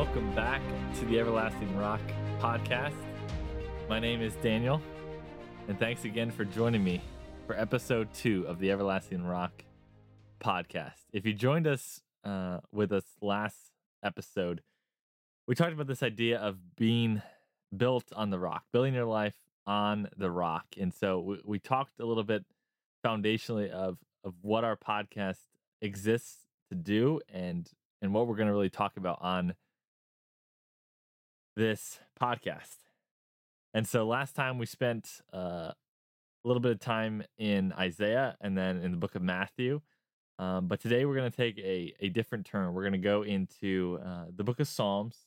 welcome back to the Everlasting Rock podcast. My name is Daniel, and thanks again for joining me for episode two of the Everlasting Rock podcast. If you joined us uh, with us last episode, we talked about this idea of being built on the rock, building your life on the rock. And so we, we talked a little bit foundationally of of what our podcast exists to do and and what we're going to really talk about on this podcast. And so last time we spent uh, a little bit of time in Isaiah and then in the book of Matthew. Um, but today we're going to take a, a different turn. We're going to go into uh, the book of Psalms.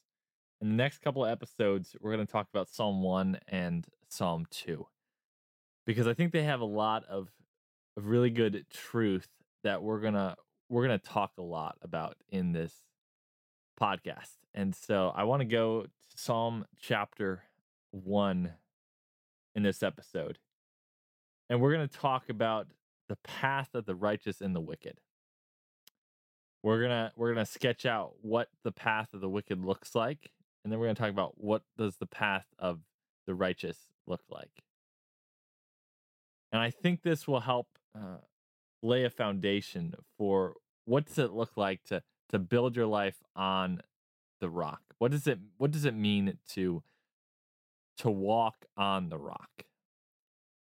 In the next couple of episodes, we're going to talk about Psalm 1 and Psalm 2. Because I think they have a lot of, of really good truth that we're going to we're going to talk a lot about in this podcast. And so I want to go Psalm chapter 1 in this episode. And we're going to talk about the path of the righteous and the wicked. We're going to we're going to sketch out what the path of the wicked looks like, and then we're going to talk about what does the path of the righteous look like. And I think this will help uh, lay a foundation for what does it look like to to build your life on the rock what does it what does it mean to to walk on the rock?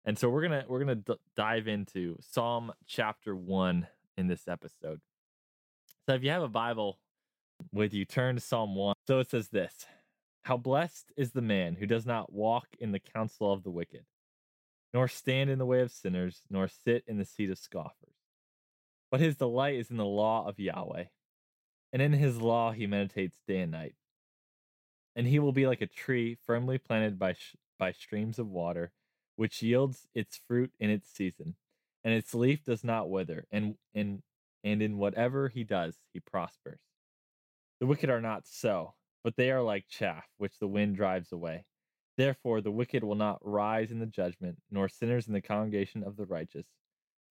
And so we're gonna we're gonna d- dive into psalm chapter 1 in this episode. So if you have a bible with you turn to psalm 1 so it says this how blessed is the man who does not walk in the counsel of the wicked nor stand in the way of sinners nor sit in the seat of scoffers. But his delight is in the law of Yahweh, and in his law he meditates day and night. And he will be like a tree firmly planted by, sh- by streams of water, which yields its fruit in its season, and its leaf does not wither, and, and, and in whatever he does, he prospers. The wicked are not so, but they are like chaff, which the wind drives away. Therefore, the wicked will not rise in the judgment, nor sinners in the congregation of the righteous.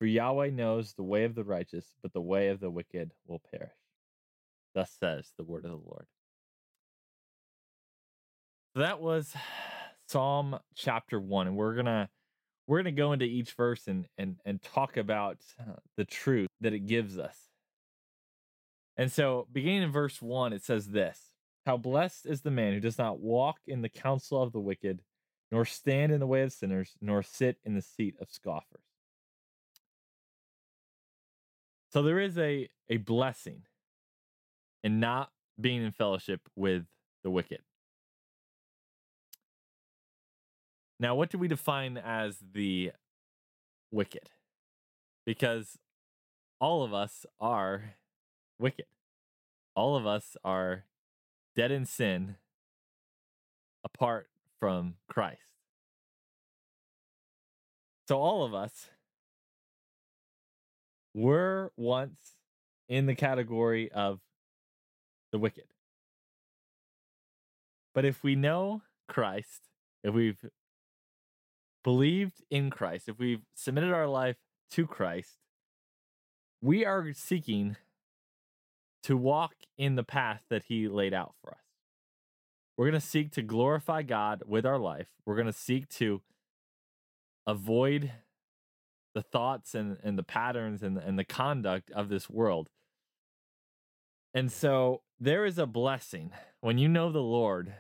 For Yahweh knows the way of the righteous, but the way of the wicked will perish. Thus says the word of the Lord. So that was Psalm chapter 1 and we're going to we're going to go into each verse and and and talk about uh, the truth that it gives us. And so, beginning in verse 1, it says this How blessed is the man who does not walk in the counsel of the wicked, nor stand in the way of sinners, nor sit in the seat of scoffers. So there is a a blessing in not being in fellowship with the wicked. Now, what do we define as the wicked? Because all of us are wicked. All of us are dead in sin apart from Christ. So all of us were once in the category of the wicked. But if we know Christ, if we've believed in Christ, if we've submitted our life to Christ, we are seeking to walk in the path that He laid out for us. We're going to seek to glorify God with our life. We're going to seek to avoid the thoughts and, and the patterns and, and the conduct of this world. And so there is a blessing when you know the Lord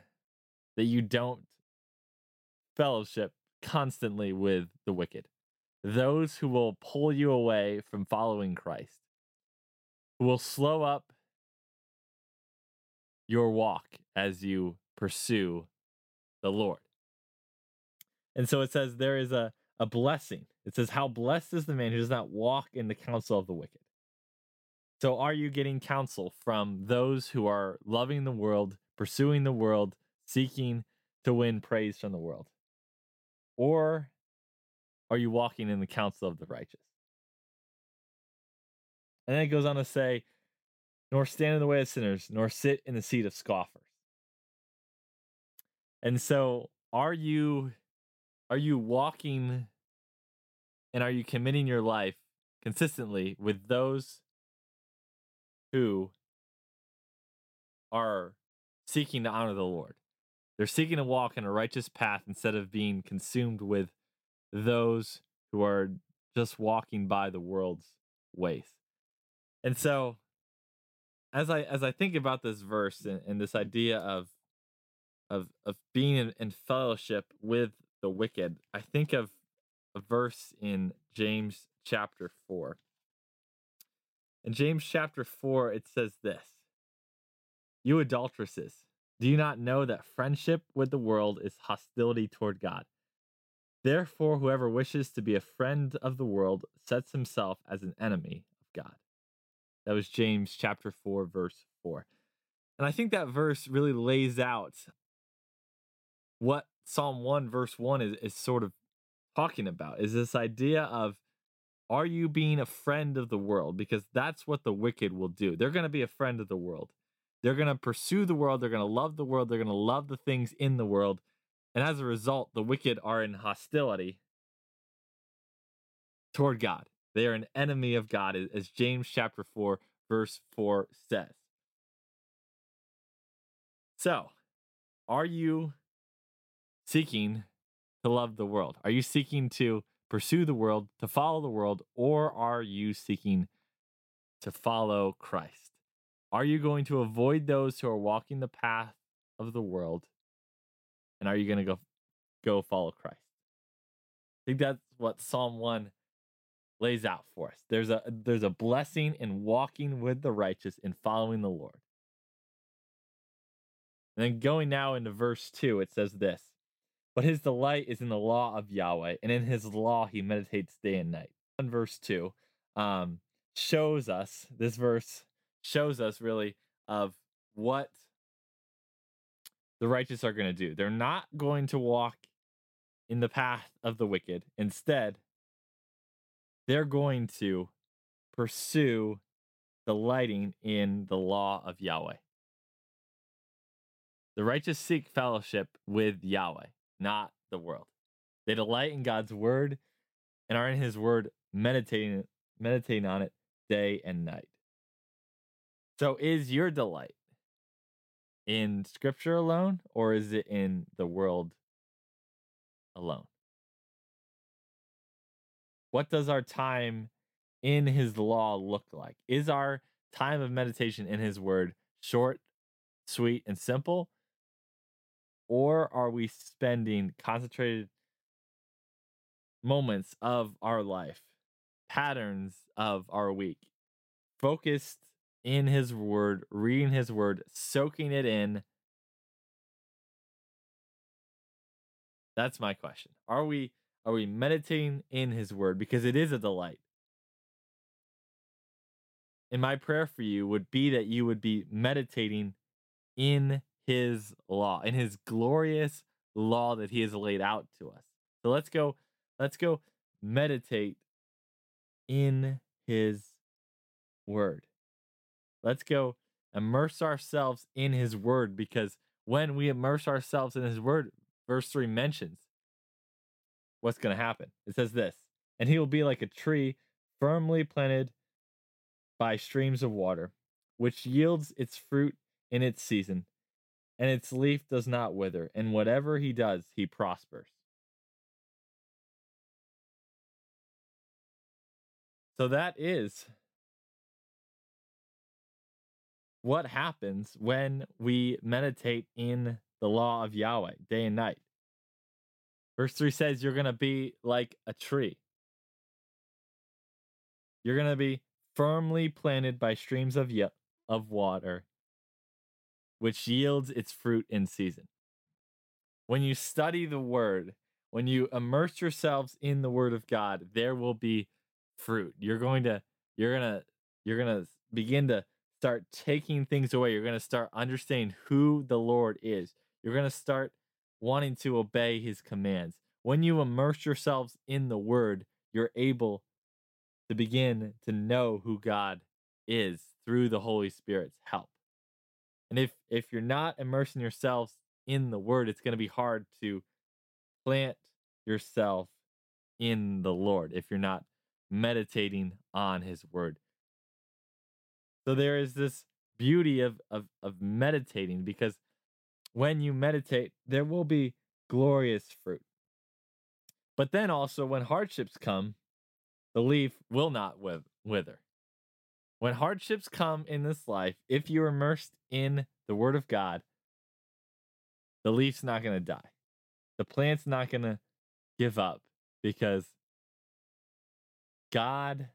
that you don't fellowship constantly with the wicked, those who will pull you away from following Christ, who will slow up your walk as you pursue the Lord. And so it says there is a, a blessing it says, How blessed is the man who does not walk in the counsel of the wicked. So, are you getting counsel from those who are loving the world, pursuing the world, seeking to win praise from the world? Or are you walking in the counsel of the righteous? And then it goes on to say, nor stand in the way of sinners, nor sit in the seat of scoffers. And so, are you are you walking and are you committing your life consistently with those who are seeking to honor the Lord. They're seeking to walk in a righteous path instead of being consumed with those who are just walking by the world's ways. And so as I as I think about this verse and, and this idea of of of being in, in fellowship with the wicked, I think of a verse in James chapter 4. In James chapter 4, it says this You adulteresses, do you not know that friendship with the world is hostility toward God? Therefore, whoever wishes to be a friend of the world sets himself as an enemy of God. That was James chapter 4, verse 4. And I think that verse really lays out what Psalm 1, verse 1 is, is sort of talking about is this idea of are you being a friend of the world? Because that's what the wicked will do. They're going to be a friend of the world. They're going to pursue the world. They're going to love the world. They're going to love the things in the world. And as a result, the wicked are in hostility toward God. They are an enemy of God, as James chapter 4, verse 4 says. So, are you seeking to love the world? Are you seeking to pursue the world, to follow the world, or are you seeking to follow Christ? Are you going to avoid those who are walking the path of the world? And are you going to go go follow Christ? I think that's what Psalm 1 lays out for us. There's a there's a blessing in walking with the righteous and following the Lord. And then going now into verse 2, it says this but his delight is in the law of Yahweh, and in his law he meditates day and night. In verse 2 um, shows us, this verse shows us really of what the righteous are going to do. They're not going to walk in the path of the wicked. Instead, they're going to pursue delighting in the law of Yahweh. The righteous seek fellowship with Yahweh not the world. They delight in God's word and are in his word meditating meditating on it day and night. So is your delight in scripture alone or is it in the world alone? What does our time in his law look like? Is our time of meditation in his word short, sweet, and simple? or are we spending concentrated moments of our life, patterns of our week, focused in His Word, reading His Word, soaking it in? That's my question. Are we are we meditating in His Word because it is a delight? And my prayer for you would be that you would be meditating in his law in his glorious law that he has laid out to us. So let's go, let's go meditate in his word. Let's go immerse ourselves in his word because when we immerse ourselves in his word, verse 3 mentions what's going to happen. It says this, and he will be like a tree firmly planted by streams of water, which yields its fruit in its season and its leaf does not wither, and whatever he does, he prospers. So that is what happens when we meditate in the law of Yahweh day and night. Verse 3 says you're going to be like a tree. You're going to be firmly planted by streams of, y- of water which yields its fruit in season. When you study the word, when you immerse yourselves in the word of God, there will be fruit. You're going to you're going to you're going to begin to start taking things away. You're going to start understanding who the Lord is. You're going to start wanting to obey his commands. When you immerse yourselves in the word, you're able to begin to know who God is through the Holy Spirit's help. And if if you're not immersing yourselves in the word, it's going to be hard to plant yourself in the Lord if you're not meditating on his word. So there is this beauty of of of meditating because when you meditate, there will be glorious fruit. But then also, when hardships come, the leaf will not wither. When hardships come in this life, if you're immersed in the Word of God, the leaf's not going to die. The plant's not going to give up because God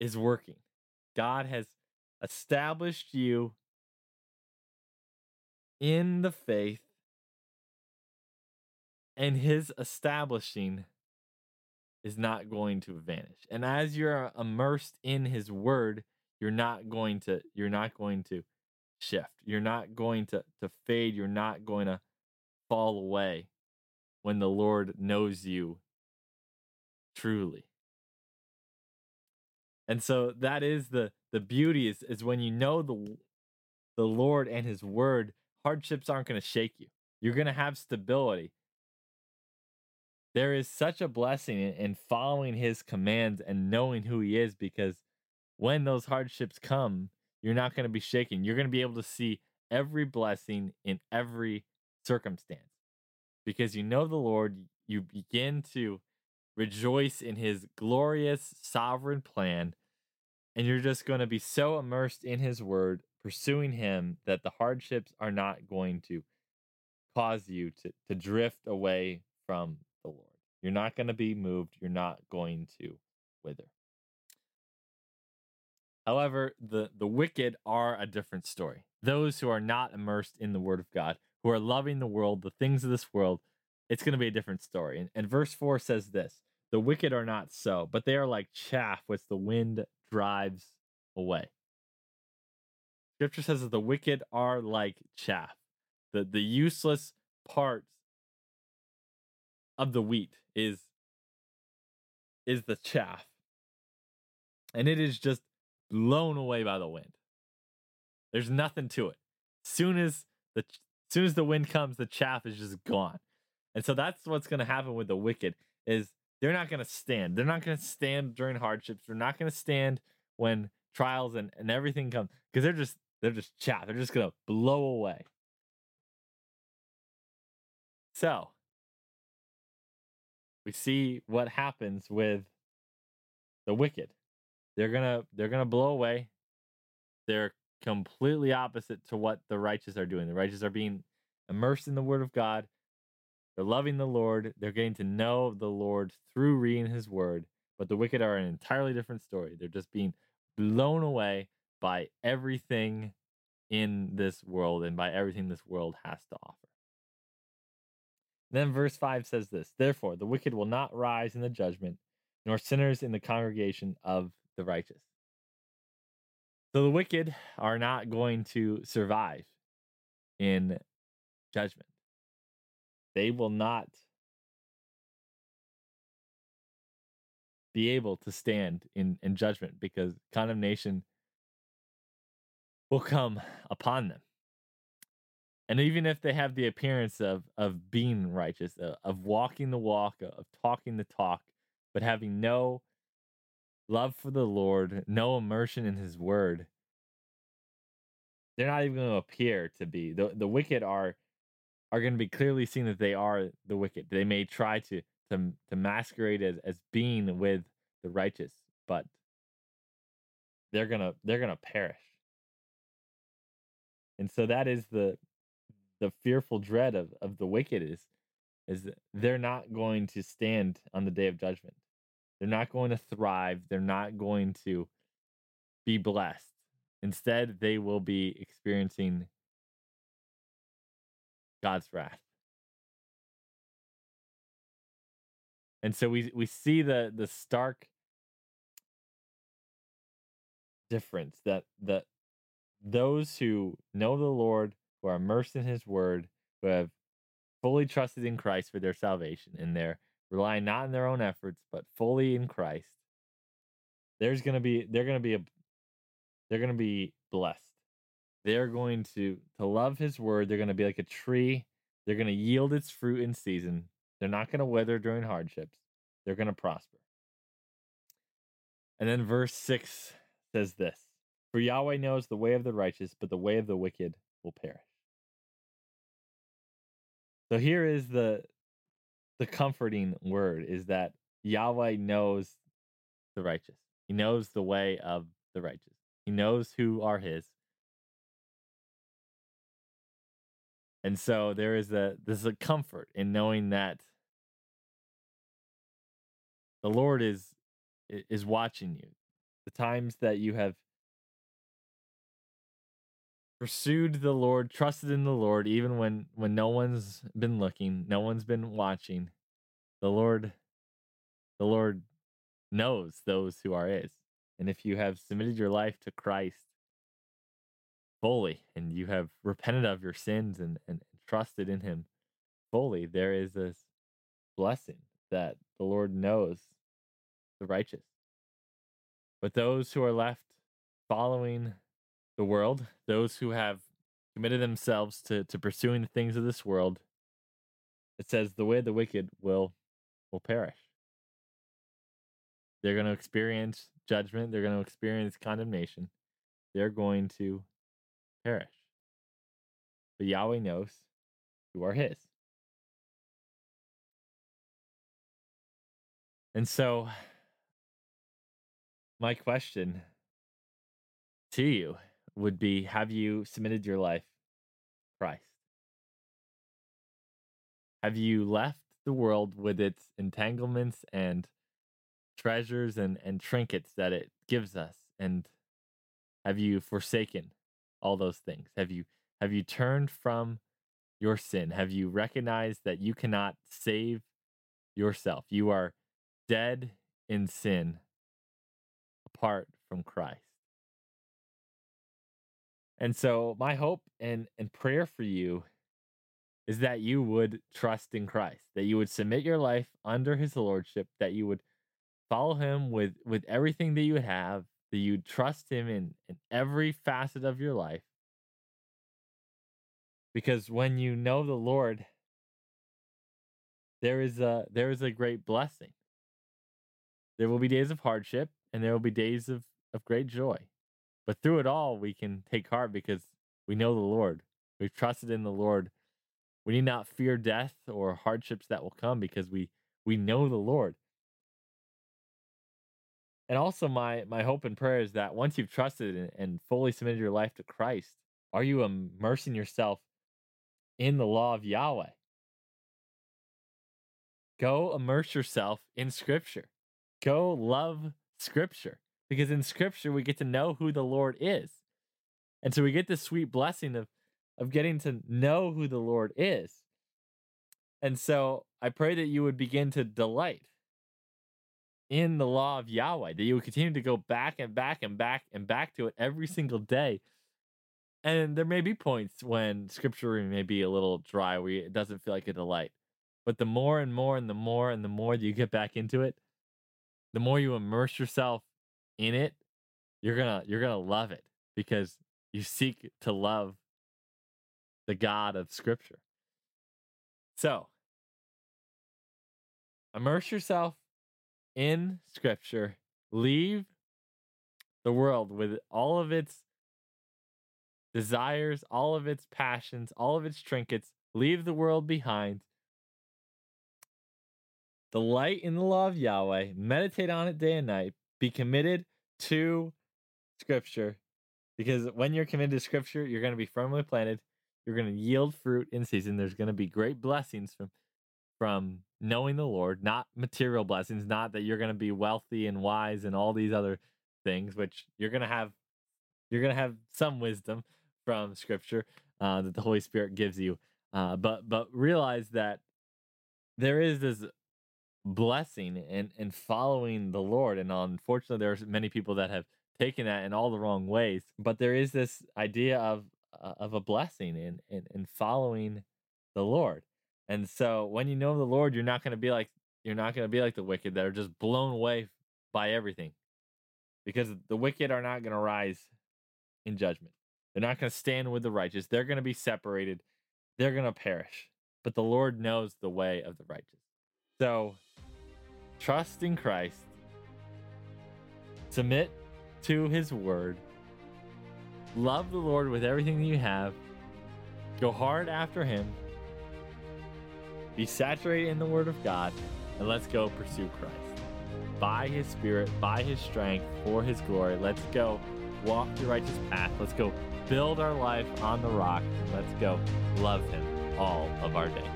is working. God has established you in the faith, and his establishing is not going to vanish. And as you're immersed in his word, you're not going to you're not going to shift. You're not going to to fade, you're not going to fall away when the Lord knows you truly. And so that is the the beauty is is when you know the the Lord and his word, hardships aren't going to shake you. You're going to have stability. There is such a blessing in, in following his commands and knowing who he is because when those hardships come, you're not going to be shaken. You're going to be able to see every blessing in every circumstance because you know the Lord, you begin to rejoice in his glorious sovereign plan, and you're just going to be so immersed in his word, pursuing him, that the hardships are not going to cause you to, to drift away from the Lord. You're not going to be moved, you're not going to wither. However, the, the wicked are a different story. Those who are not immersed in the word of God, who are loving the world, the things of this world, it's going to be a different story. And, and verse 4 says this The wicked are not so, but they are like chaff which the wind drives away. Scripture says that the wicked are like chaff, the, the useless parts of the wheat is is the chaff. And it is just blown away by the wind. There's nothing to it. Soon as the soon as the wind comes the chaff is just gone. And so that's what's going to happen with the wicked is they're not going to stand. They're not going to stand during hardships. They're not going to stand when trials and, and everything comes because they're just they're just chaff. They're just going to blow away. So we see what happens with the wicked. They're gonna they're gonna blow away. They're completely opposite to what the righteous are doing. The righteous are being immersed in the word of God they're loving the Lord. They're getting to know the Lord through reading his word. But the wicked are an entirely different story. They're just being blown away by everything in this world and by everything this world has to offer. Then verse 5 says this Therefore, the wicked will not rise in the judgment, nor sinners in the congregation of the righteous. So the wicked are not going to survive in judgment they will not be able to stand in, in judgment because condemnation will come upon them. And even if they have the appearance of, of being righteous, uh, of walking the walk, of talking the talk, but having no love for the Lord, no immersion in his word, they're not even going to appear to be. The, the wicked are are going to be clearly seen that they are the wicked. They may try to to to masquerade as, as being with the righteous, but they're gonna they're gonna perish. And so that is the the fearful dread of, of the wicked is is they're not going to stand on the day of judgment. They're not going to thrive. They're not going to be blessed. Instead, they will be experiencing God's wrath. And so we we see the the stark difference that that those who know the Lord, who are immersed in his word, who have fully trusted in Christ for their salvation, and they're relying not on their own efforts, but fully in Christ, there's gonna be they're gonna be a they're gonna be blessed they're going to to love his word they're going to be like a tree they're going to yield its fruit in season they're not going to wither during hardships they're going to prosper and then verse 6 says this for yahweh knows the way of the righteous but the way of the wicked will perish. So here is the the comforting word is that Yahweh knows the righteous. He knows the way of the righteous. He knows who are his. And so there is a there's a comfort in knowing that the Lord is is watching you. The times that you have pursued the Lord, trusted in the Lord, even when when no one's been looking, no one's been watching. The Lord, the Lord knows those who are His, and if you have submitted your life to Christ fully, and you have repented of your sins and and trusted in Him fully, there is this blessing that the Lord knows the righteous. But those who are left following the world, those who have committed themselves to, to pursuing the things of this world, it says the way of the wicked will will perish. They're going to experience judgment, they're going to experience condemnation. They're going to perish. But Yahweh knows who are his. And so my question to you would be Have you submitted your life Christ? Have you left the world with its entanglements and treasures and, and trinkets that it gives us? And have you forsaken all those things? Have you have you turned from your sin? Have you recognized that you cannot save yourself? You are dead in sin apart from Christ. And so my hope and, and prayer for you is that you would trust in Christ, that you would submit your life under his lordship, that you would follow him with, with everything that you have, that you trust him in, in every facet of your life. Because when you know the Lord, there is a there is a great blessing. There will be days of hardship and there will be days of, of great joy. But through it all, we can take heart because we know the Lord. We've trusted in the Lord. We need not fear death or hardships that will come because we we know the Lord. And also my my hope and prayer is that once you've trusted and, fully submitted your life to Christ, are you immersing yourself in the law of Yahweh? Go immerse yourself in scripture. Go love scripture because in scripture we get to know who the Lord is. And so we get this sweet blessing of of getting to know who the Lord is. And so I pray that you would begin to delight in the law of Yahweh, that you would continue to go back and back and back and back to it every single day. And there may be points when scripture may be a little dry where it doesn't feel like a delight. But the more and more and the more and the more that you get back into it, the more you immerse yourself in it, you're gonna you're gonna love it because you seek to love the God of Scripture. So immerse yourself in Scripture. Leave the world with all of its desires, all of its passions, all of its trinkets. Leave the world behind Delight in the law of Yahweh, meditate on it day and night, be committed to scripture. Because when you're committed to scripture, you're going to be firmly planted. You're going to yield fruit in season. There's going to be great blessings from from knowing the Lord, not material blessings, not that you're going to be wealthy and wise and all these other things, which you're going to have you're going to have some wisdom from scripture uh, that the Holy Spirit gives you. Uh, but but realize that there is this blessing and and following the Lord. And unfortunately, there's many people that have taken that in all the wrong ways. But there is this idea of uh, of a blessing in, in in following the Lord. And so when you know the Lord, you're not going to be like you're not going to be like the wicked that are just blown away by everything. Because the wicked are not going to rise in judgment. They're not going to stand with the righteous. They're going to be separated. They're going to perish. But the Lord knows the way of the righteous. So trust in Christ, submit to his word, love the Lord with everything that you have, Go hard after Him. Be saturated in the Word of God, and let's go pursue Christ. By His Spirit, by His strength, for His glory, let's go walk the righteous path. Let's go build our life on the rock. Let's go love Him all of our day.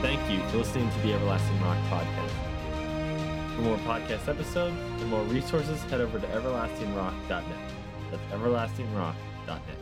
Thank you for listening to the Everlasting Rock podcast. For more podcast episodes and more resources, head over to everlastingrock.net. That's everlastingrock.net.